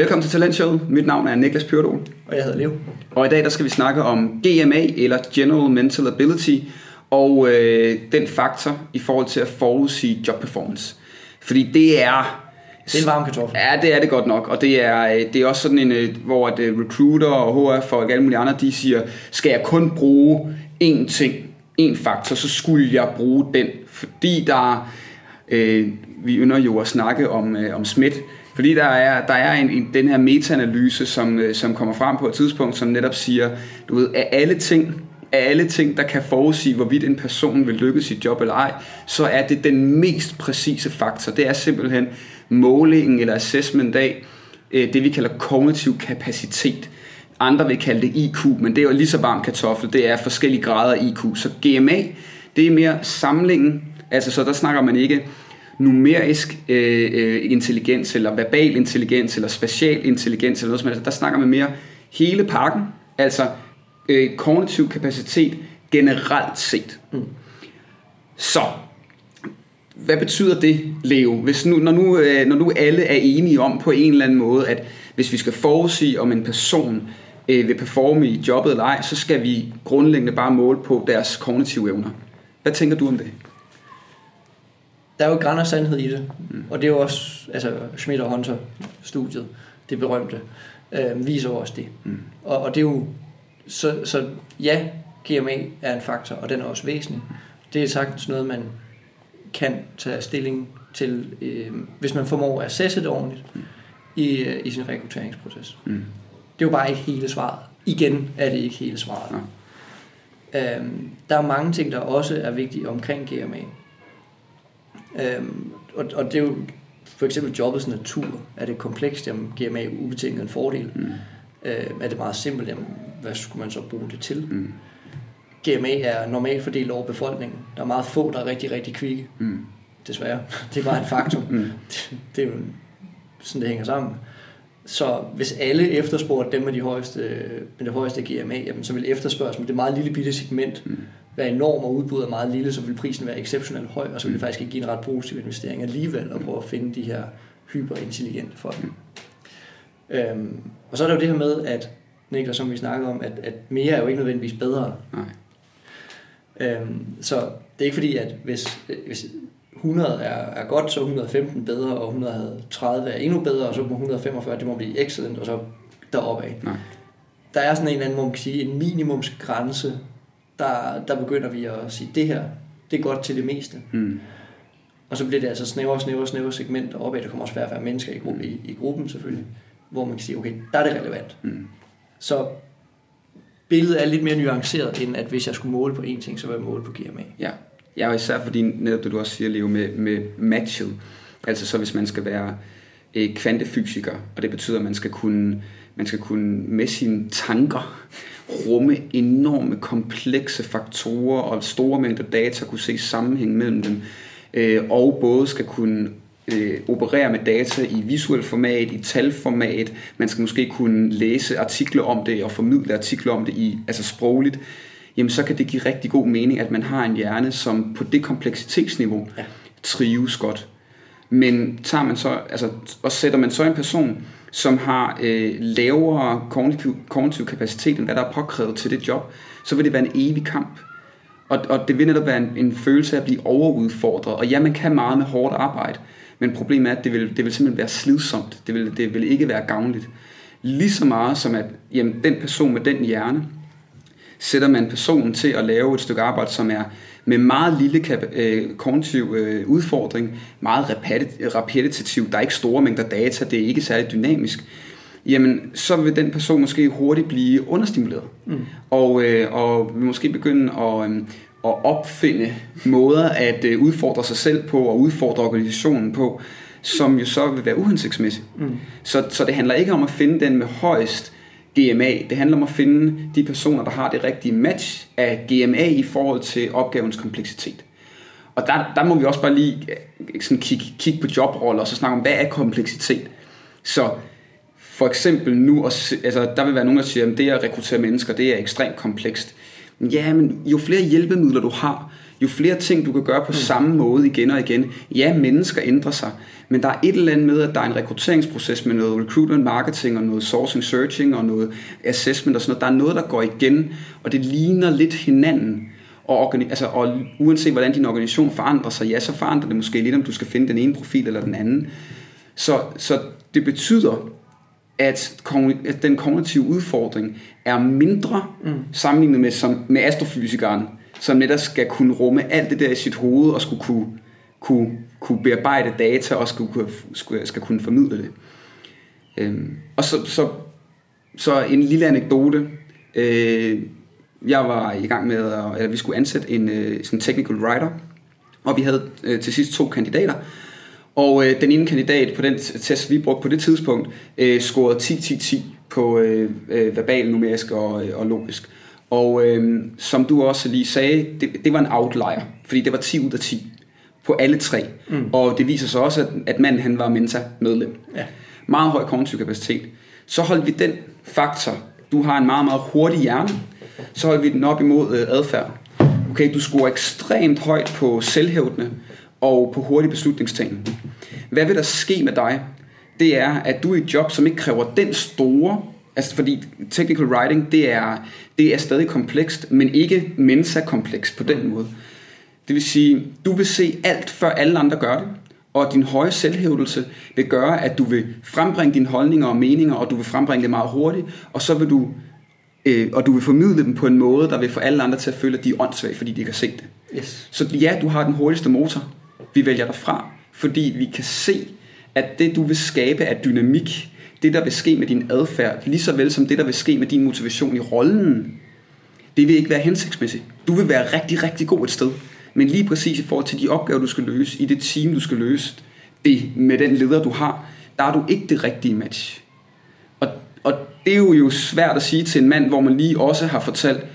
Velkommen til Talentshowet. Mit navn er Niklas Pørdol. Og jeg hedder Leo. Og i dag der skal vi snakke om GMA, eller General Mental Ability, og øh, den faktor i forhold til at forudsige job performance. Fordi det er... Det er en varm kartoffel. Ja, det er det godt nok, og det er, øh, det er også sådan en, øh, hvor at øh, recruiter og HR-folk og alle mulige andre, de siger, skal jeg kun bruge én ting, én faktor, så skulle jeg bruge den, fordi der, øh, vi ynder jo at snakke om, øh, om smidt, fordi der er, der er en, en, den her metaanalyse, som, øh, som kommer frem på et tidspunkt, som netop siger, du ved, at alle ting, af alle ting, der kan forudsige, hvorvidt en person vil lykkes i sit job eller ej, så er det den mest præcise faktor. Det er simpelthen målingen eller assessment af øh, det, vi kalder kognitiv kapacitet. Andre vil kalde det IQ, men det er jo lige så varm kartoffel. Det er forskellige grader af IQ. Så GMA, det er mere samlingen. Altså, så der snakker man ikke numerisk øh, øh, intelligens, eller verbal intelligens, eller spatial intelligens, eller noget som helst. Der snakker man mere hele pakken, altså øh, kognitiv kapacitet generelt set. Mm. Så, hvad betyder det, Leo? Hvis nu, når, nu, øh, når nu alle er enige om på en eller anden måde, at hvis vi skal forudsige, om en person øh, vil performe i jobbet eller ej, så skal vi grundlæggende bare måle på deres kognitive evner. Hvad tænker du om det? Der er jo græn og sandhed i det, mm. og det er jo også, altså Schmidt og Hunter studiet, det berømte, øh, viser også det. Mm. Og, og det er jo, så, så ja, GMA er en faktor, og den er også væsentlig. Det er sagtens noget, man kan tage stilling til, øh, hvis man formår at assesse det ordentligt mm. i, øh, i sin rekrutteringsproces. Mm. Det er jo bare ikke hele svaret. Igen er det ikke hele svaret. Ja. Øhm, der er mange ting, der også er vigtige omkring GMA. Øhm, og, og det er jo for eksempel jobbets natur. Er det komplekst, jamen GMA ubetinget en fordel. Mm. Øh, er det meget simpelt, jamen hvad skulle man så bruge det til? Mm. GMA er normalt fordelt over befolkningen. Der er meget få, der er rigtig, rigtig kvikke. Mm. Desværre. Det er bare en faktum. mm. det, det er jo sådan, det hænger sammen. Så hvis alle efterspurgte dem med, de højeste, med det højeste GMA, jamen, så vil efterspørgselen, det er meget lille bitte segment, mm. Være enorm, og udbuddet er meget lille, så vil prisen være exceptionelt høj, og så vil det mm. faktisk ikke give en ret positiv investering alligevel at prøve at finde de her hyperintelligente folk. Mm. Øhm, og så er der jo det her med, at Niklas, som vi snakkede om, at, at mere er jo ikke nødvendigvis bedre. Nej. Øhm, så det er ikke fordi, at hvis, hvis 100 er, er godt, så er 115 bedre, og 130 er endnu bedre, og så må 145, det må blive excellent, og så deroppe af. Nej. Der er sådan en eller anden, må man sige, en minimumsgrænse, der, der begynder vi at sige, det her, det er godt til det meste. Mm. Og så bliver det altså snævere, snævere, snævere segment oppe af. Der kommer også færre og færre mennesker i, gruppen, i, i gruppen selvfølgelig, hvor man kan sige, okay, der er det relevant. Mm. Så billedet er lidt mere nuanceret, end at hvis jeg skulle måle på én ting, så vil jeg måle på GMA. Ja, ja og især fordi netop det du også siger, Leo, med, med matchet. Altså så hvis man skal være øh, kvantefysiker, og det betyder, at man skal kunne, man skal kunne med sine tanker rumme enorme komplekse faktorer og store mængder data, kunne se sammenhæng mellem dem, øh, og både skal kunne øh, operere med data i visuel format, i talformat. Man skal måske kunne læse artikler om det og formidle artikler om det i altså sprogligt. Jamen så kan det give rigtig god mening, at man har en hjerne, som på det kompleksitetsniveau ja. trives godt. Men tager man så, altså, og sætter man så en person, som har øh, lavere kognitiv, kognitiv kapacitet, end hvad der er påkrævet til det job, så vil det være en evig kamp. Og, og det vil netop være en, en følelse af at blive overudfordret. Og ja, man kan meget med hårdt arbejde, men problemet er, at det vil, det vil simpelthen være slidsomt. Det vil, det vil ikke være gavnligt. Lige så meget som at jamen, den person med den hjerne, sætter man personen til at lave et stykke arbejde, som er med meget lille øh, kognitiv øh, udfordring, meget repetitiv, der er ikke store mængder data, det er ikke særlig dynamisk, jamen så vil den person måske hurtigt blive understimuleret. Mm. Og, øh, og måske begynde at, øh, at opfinde måder at øh, udfordre sig selv på og udfordre organisationen på, som jo så vil være uhensigtsmæssigt. Mm. Så, så det handler ikke om at finde den med højst GMA. Det handler om at finde de personer, der har det rigtige match af GMA i forhold til opgavens kompleksitet. Og der, der må vi også bare lige øh, sådan kigge, kigge på jobroller og så snakke om, hvad er kompleksitet? Så for eksempel nu, altså, der vil være nogen, der siger, at det at rekruttere mennesker, det er ekstremt komplekst. Ja, men jo flere hjælpemidler du har, jo flere ting du kan gøre på mm. samme måde igen og igen. Ja, mennesker ændrer sig, men der er et eller andet med, at der er en rekrutteringsproces med noget recruitment marketing og noget sourcing searching og noget assessment og sådan noget. Der er noget, der går igen, og det ligner lidt hinanden. Og, altså, og uanset hvordan din organisation forandrer sig, ja, så forandrer det måske lidt, om du skal finde den ene profil eller den anden. Så, så det betyder, at, at den kognitive udfordring er mindre mm. sammenlignet med, som, med astrofysikeren, som netop skal kunne rumme alt det der i sit hoved og skulle kunne, kunne, kunne bearbejde data og skulle, kunne, skulle, skal kunne formidle det. Øhm, og så, så, så en lille anekdote. Øh, jeg var i gang med, at, eller vi skulle ansætte en øh, sådan technical writer, og vi havde øh, til sidst to kandidater, og øh, den ene kandidat på den test, vi brugte på det tidspunkt, øh, scorede 10-10-10 på øh, øh, verbal, numerisk og, øh, og logisk. Og øh, som du også lige sagde, det, det var en outlier, fordi det var 10 ud af 10 på alle tre. Mm. Og det viser sig også, at, at manden han var Mensa-medlem. Ja. Meget høj kognitiv kapacitet. Så holdt vi den faktor, du har en meget, meget hurtig hjerne, så holdt vi den op imod øh, adfærd. Okay, du scorer ekstremt højt på selvhævdende og på hurtig beslutningstagning. Hvad vil der ske med dig? Det er, at du er i et job, som ikke kræver den store Altså fordi technical writing, det er, det er stadig komplekst, men ikke mensa komplekst på den måde. Det vil sige, du vil se alt, før alle andre gør det, og din høje selvhævdelse vil gøre, at du vil frembringe dine holdninger og meninger, og du vil frembringe det meget hurtigt, og så vil du, øh, og du vil formidle dem på en måde, der vil få alle andre til at føle, at de er åndssvage, fordi de har set det. Yes. Så ja, du har den hurtigste motor. Vi vælger dig fra, fordi vi kan se, at det du vil skabe af dynamik, det der vil ske med din adfærd, lige så vel som det der vil ske med din motivation i rollen, det vil ikke være hensigtsmæssigt. Du vil være rigtig, rigtig god et sted. Men lige præcis i forhold til de opgaver, du skal løse, i det team, du skal løse, det med den leder, du har, der er du ikke det rigtige match. Og, og det er jo, jo svært at sige til en mand, hvor man lige også har fortalt,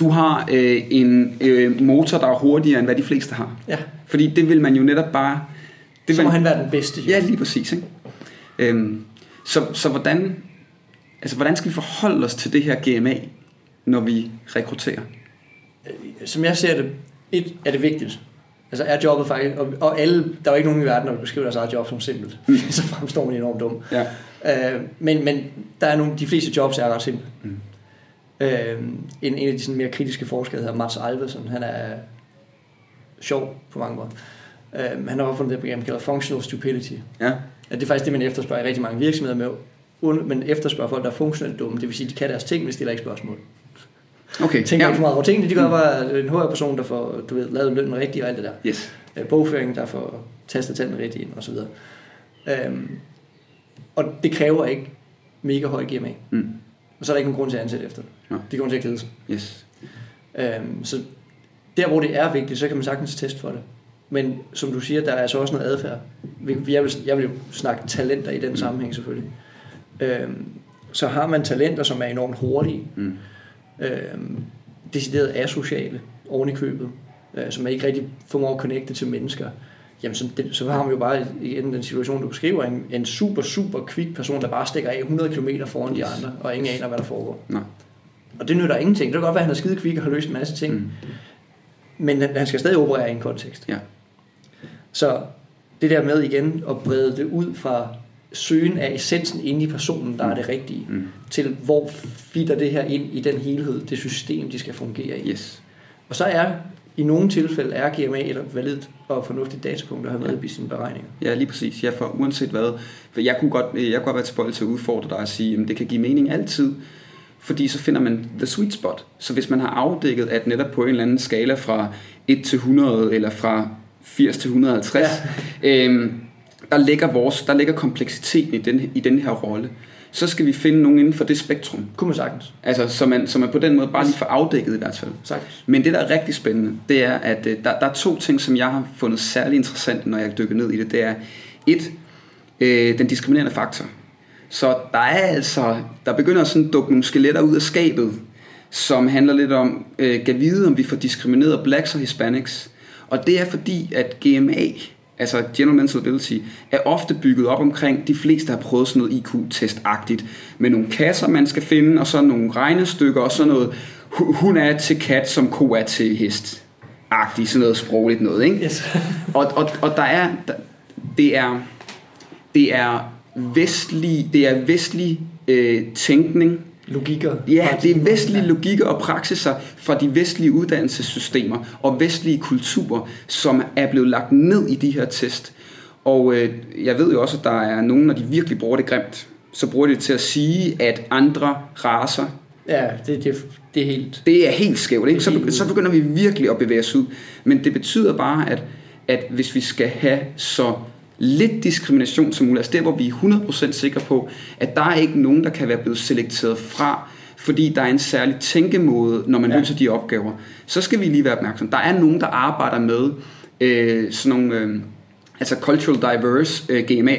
du har øh, en øh, motor, der er hurtigere, end hvad de fleste har. Ja. Fordi det vil man jo netop bare... Det så må man, han være den bedste. Jo. Ja, lige præcis. Ikke? Øhm, så, så hvordan, altså, hvordan skal vi forholde os til det her GMA, når vi rekrutterer? Som jeg ser det, et er det vigtigt. Altså er jobbet faktisk, og, og alle, der er jo ikke nogen i verden, der beskriver deres eget job som simpelt. Mm. så fremstår man enormt dum. Ja. Øh, men, men der er nogle, de fleste jobs er ret simple. Mm. Øh, en, en af de sådan mere kritiske forskere hedder Mats Alvesen, han er sjov på mange måder. Øh, han har opfundet det program, der kalder Functional Stupidity. Ja. At det er faktisk det, man efterspørger i rigtig mange virksomheder med, men efterspørger folk, der er funktionelt dumme. Det vil sige, at de kan deres ting, men stiller ikke spørgsmål. Okay. Tænker ja. ikke for meget over tingene. De gør bare en HR-person, der får du ved, lavet lønnen rigtigt og alt det der. Yes. Øh, bogføring, der får tastet tallene rigtigt ind og så videre. Øhm, og det kræver ikke mega høj GMA. Mm. Og så er der ikke nogen grund til at ansætte efter det. Ja. Det kommer til at kede sig. Yes. Øhm, så der, hvor det er vigtigt, så kan man sagtens teste for det. Men som du siger, der er altså også noget adfærd. Jeg vil, jeg vil jo snakke talenter i den mm. sammenhæng selvfølgelig. Øhm, så har man talenter, som er enormt hurtige, mm. øhm, decideret asociale oven i købet, øh, som er ikke rigtig formår at connecte til mennesker, jamen så, det, så har man jo bare igen den situation, du beskriver, en, en super, super kvik person, der bare stikker af 100 km foran de andre, og ingen aner, hvad der foregår. Nej. Og det nytter ingenting. Det kan godt være, at han er skide kvik og har løst en masse ting, mm. men han skal stadig operere i en kontekst. Ja. Så det der med igen at brede det ud fra søgen af essensen inde i personen, der er det rigtige, mm. til hvor fitter det her ind i den helhed, det system, de skal fungere i. Yes. Og så er i nogle tilfælde er GMA et validt og fornuftigt datapunkt at have med ja. i sine beregninger. Ja, lige præcis. Ja, for uanset hvad. For jeg kunne godt, jeg kunne godt være tilbøjelig til at udfordre dig og sige, at det kan give mening altid, fordi så finder man the sweet spot. Så hvis man har afdækket, at netop på en eller anden skala fra 1 til 100, eller fra 80 til 150, ja. øhm, der, ligger vores, der ligger kompleksiteten i den, i den her rolle. Så skal vi finde nogen inden for det spektrum. Kunne man sagtens. Altså, så man, så man på den måde bare lige får afdækket i hvert fald. Sagtens. Men det, der er rigtig spændende, det er, at øh, der, der er to ting, som jeg har fundet særlig interessant, når jeg dykker ned i det. Det er, et, øh, den diskriminerende faktor. Så der er altså, der begynder sådan at dukke nogle skeletter ud af skabet, som handler lidt om, øh, kan vide, om vi får diskrimineret blacks og hispanics. Og det er fordi, at GMA, altså General Mental Ability, er ofte bygget op omkring, de fleste har prøvet sådan noget IQ-test-agtigt, med nogle kasser, man skal finde, og så nogle regnestykker, og så noget, hun er til kat, som ko er til hest. agtigt sådan noget sprogligt noget, ikke? Yes. Og, og, og der er, der, det er, det er vestlig, det er vestlig øh, tænkning, Logikker. Ja, det er vestlige logikker og praksiser fra de vestlige uddannelsessystemer og vestlige kulturer, som er blevet lagt ned i de her test. Og øh, jeg ved jo også, at der er nogen, når de virkelig bruger det grimt, så bruger de det til at sige, at andre raser, Ja, det, det, det er helt... det er helt skævt. Ikke? Så, så begynder vi virkelig at bevæge os ud. Men det betyder bare, at, at hvis vi skal have så lidt diskrimination som muligt, altså der hvor vi er 100% sikre på, at der er ikke nogen, der kan være blevet selekteret fra, fordi der er en særlig tænkemåde, når man ja. Løser de opgaver, så skal vi lige være opmærksom. Der er nogen, der arbejder med øh, sådan nogle, øh, altså cultural diverse øh, GMA,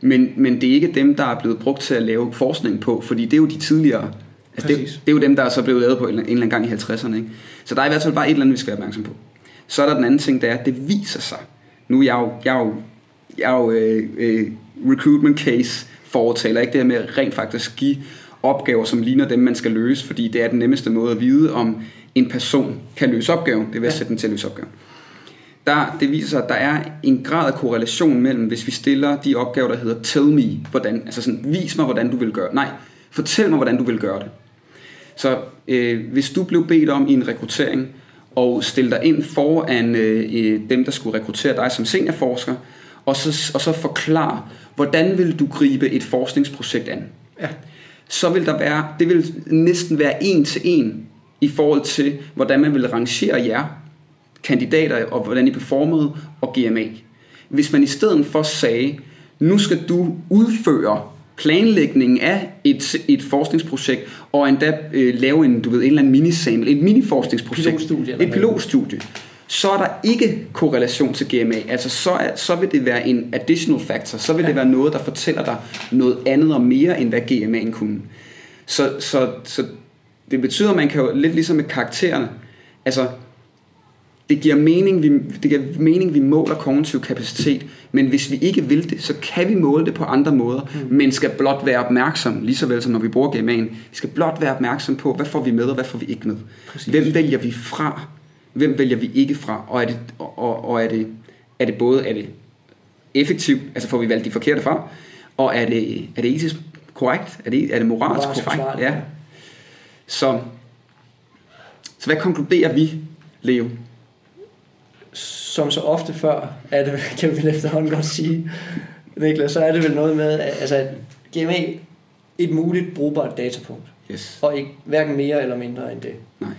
men, men det er ikke dem, der er blevet brugt til at lave forskning på, fordi det er jo de tidligere, altså det, Præcis. det er jo dem, der er så blevet lavet på en eller anden gang i 50'erne. Ikke? Så der er i hvert fald bare et eller andet, vi skal være opmærksom på. Så er der den anden ting, der er, at det viser sig. Nu er jeg jo, jeg er jo, jeg er jo øh, øh, recruitment case fortaler, ikke det her med at rent faktisk give opgaver, som ligner dem, man skal løse, fordi det er den nemmeste måde at vide, om en person kan løse opgaven, det vil at Ja. sætte den til at løse opgaven. Der, det viser sig, at der er en grad af korrelation mellem, hvis vi stiller de opgaver, der hedder tell me, hvordan, altså sådan, vis mig, hvordan du vil gøre. Nej, fortæl mig, hvordan du vil gøre det. Så øh, hvis du blev bedt om i en rekruttering og stille dig ind foran øh, øh, dem, der skulle rekruttere dig som seniorforsker, og så, og så forklare, hvordan vil du gribe et forskningsprojekt an, Ja. så vil der være, det vil næsten være en til en i forhold til, hvordan man vil rangere jer kandidater, og hvordan I performede, og GMA. Hvis man i stedet for sagde, nu skal du udføre planlægningen af et, et forskningsprojekt, og endda øh, lave en, du ved, en eller anden minisample, et miniforskningsprojekt, Pilotstudie et pilotstudie, så er der ikke korrelation til GMA. Altså så, er, så vil det være en additional factor, så vil det være noget, der fortæller dig noget andet og mere, end hvad GMA'en kunne. Så, så, så det betyder, at man kan jo lidt ligesom med karaktererne, altså det giver mening, vi, det giver mening, vi måler kognitiv kapacitet, men hvis vi ikke vil det, så kan vi måle det på andre måder, mm. men skal blot være opmærksom, lige så vel som når vi bruger GMA'en, vi skal blot være opmærksom på, hvad får vi med, og hvad får vi ikke med. Præcis. Hvem vælger vi fra? Hvem vælger vi ikke fra? Og er det, og, og, er det, er det både er det effektivt, altså får vi valgt de forkerte fra, og er det, er det etisk korrekt? Er det, er det moralsk, Moralsk korrekt? Ja. Så, så hvad konkluderer vi, Leo? Som så ofte før, er det, kan vi efterhånden godt sige, Niklas, så er det vel noget med, at altså, at GMA et muligt brugbart datapunkt, Yes. og ikke, hverken mere eller mindre end det. Nej.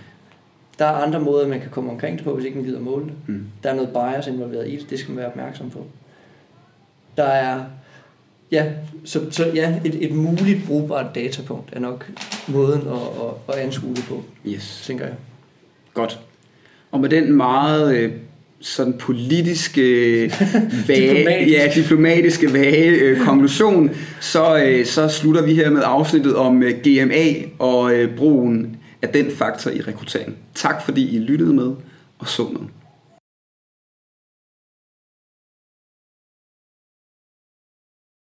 Der er andre måder, man kan komme omkring det på, hvis ikke man gider måle det. Mm. Der er noget bias involveret i det, det skal man være opmærksom på. Der er, ja, så, så ja, et, et muligt brugbart datapunkt er nok måden at, at, at anskue det på, Yes. tænker jeg. Godt. Og med den meget øh, sådan politiske vage, Diplomatisk. ja, diplomatiske vage øh, konklusion, så, øh, så slutter vi her med afsnittet om øh, GMA og øh, brugen af den faktor i rekruttering. Tak fordi I lyttede med og så med.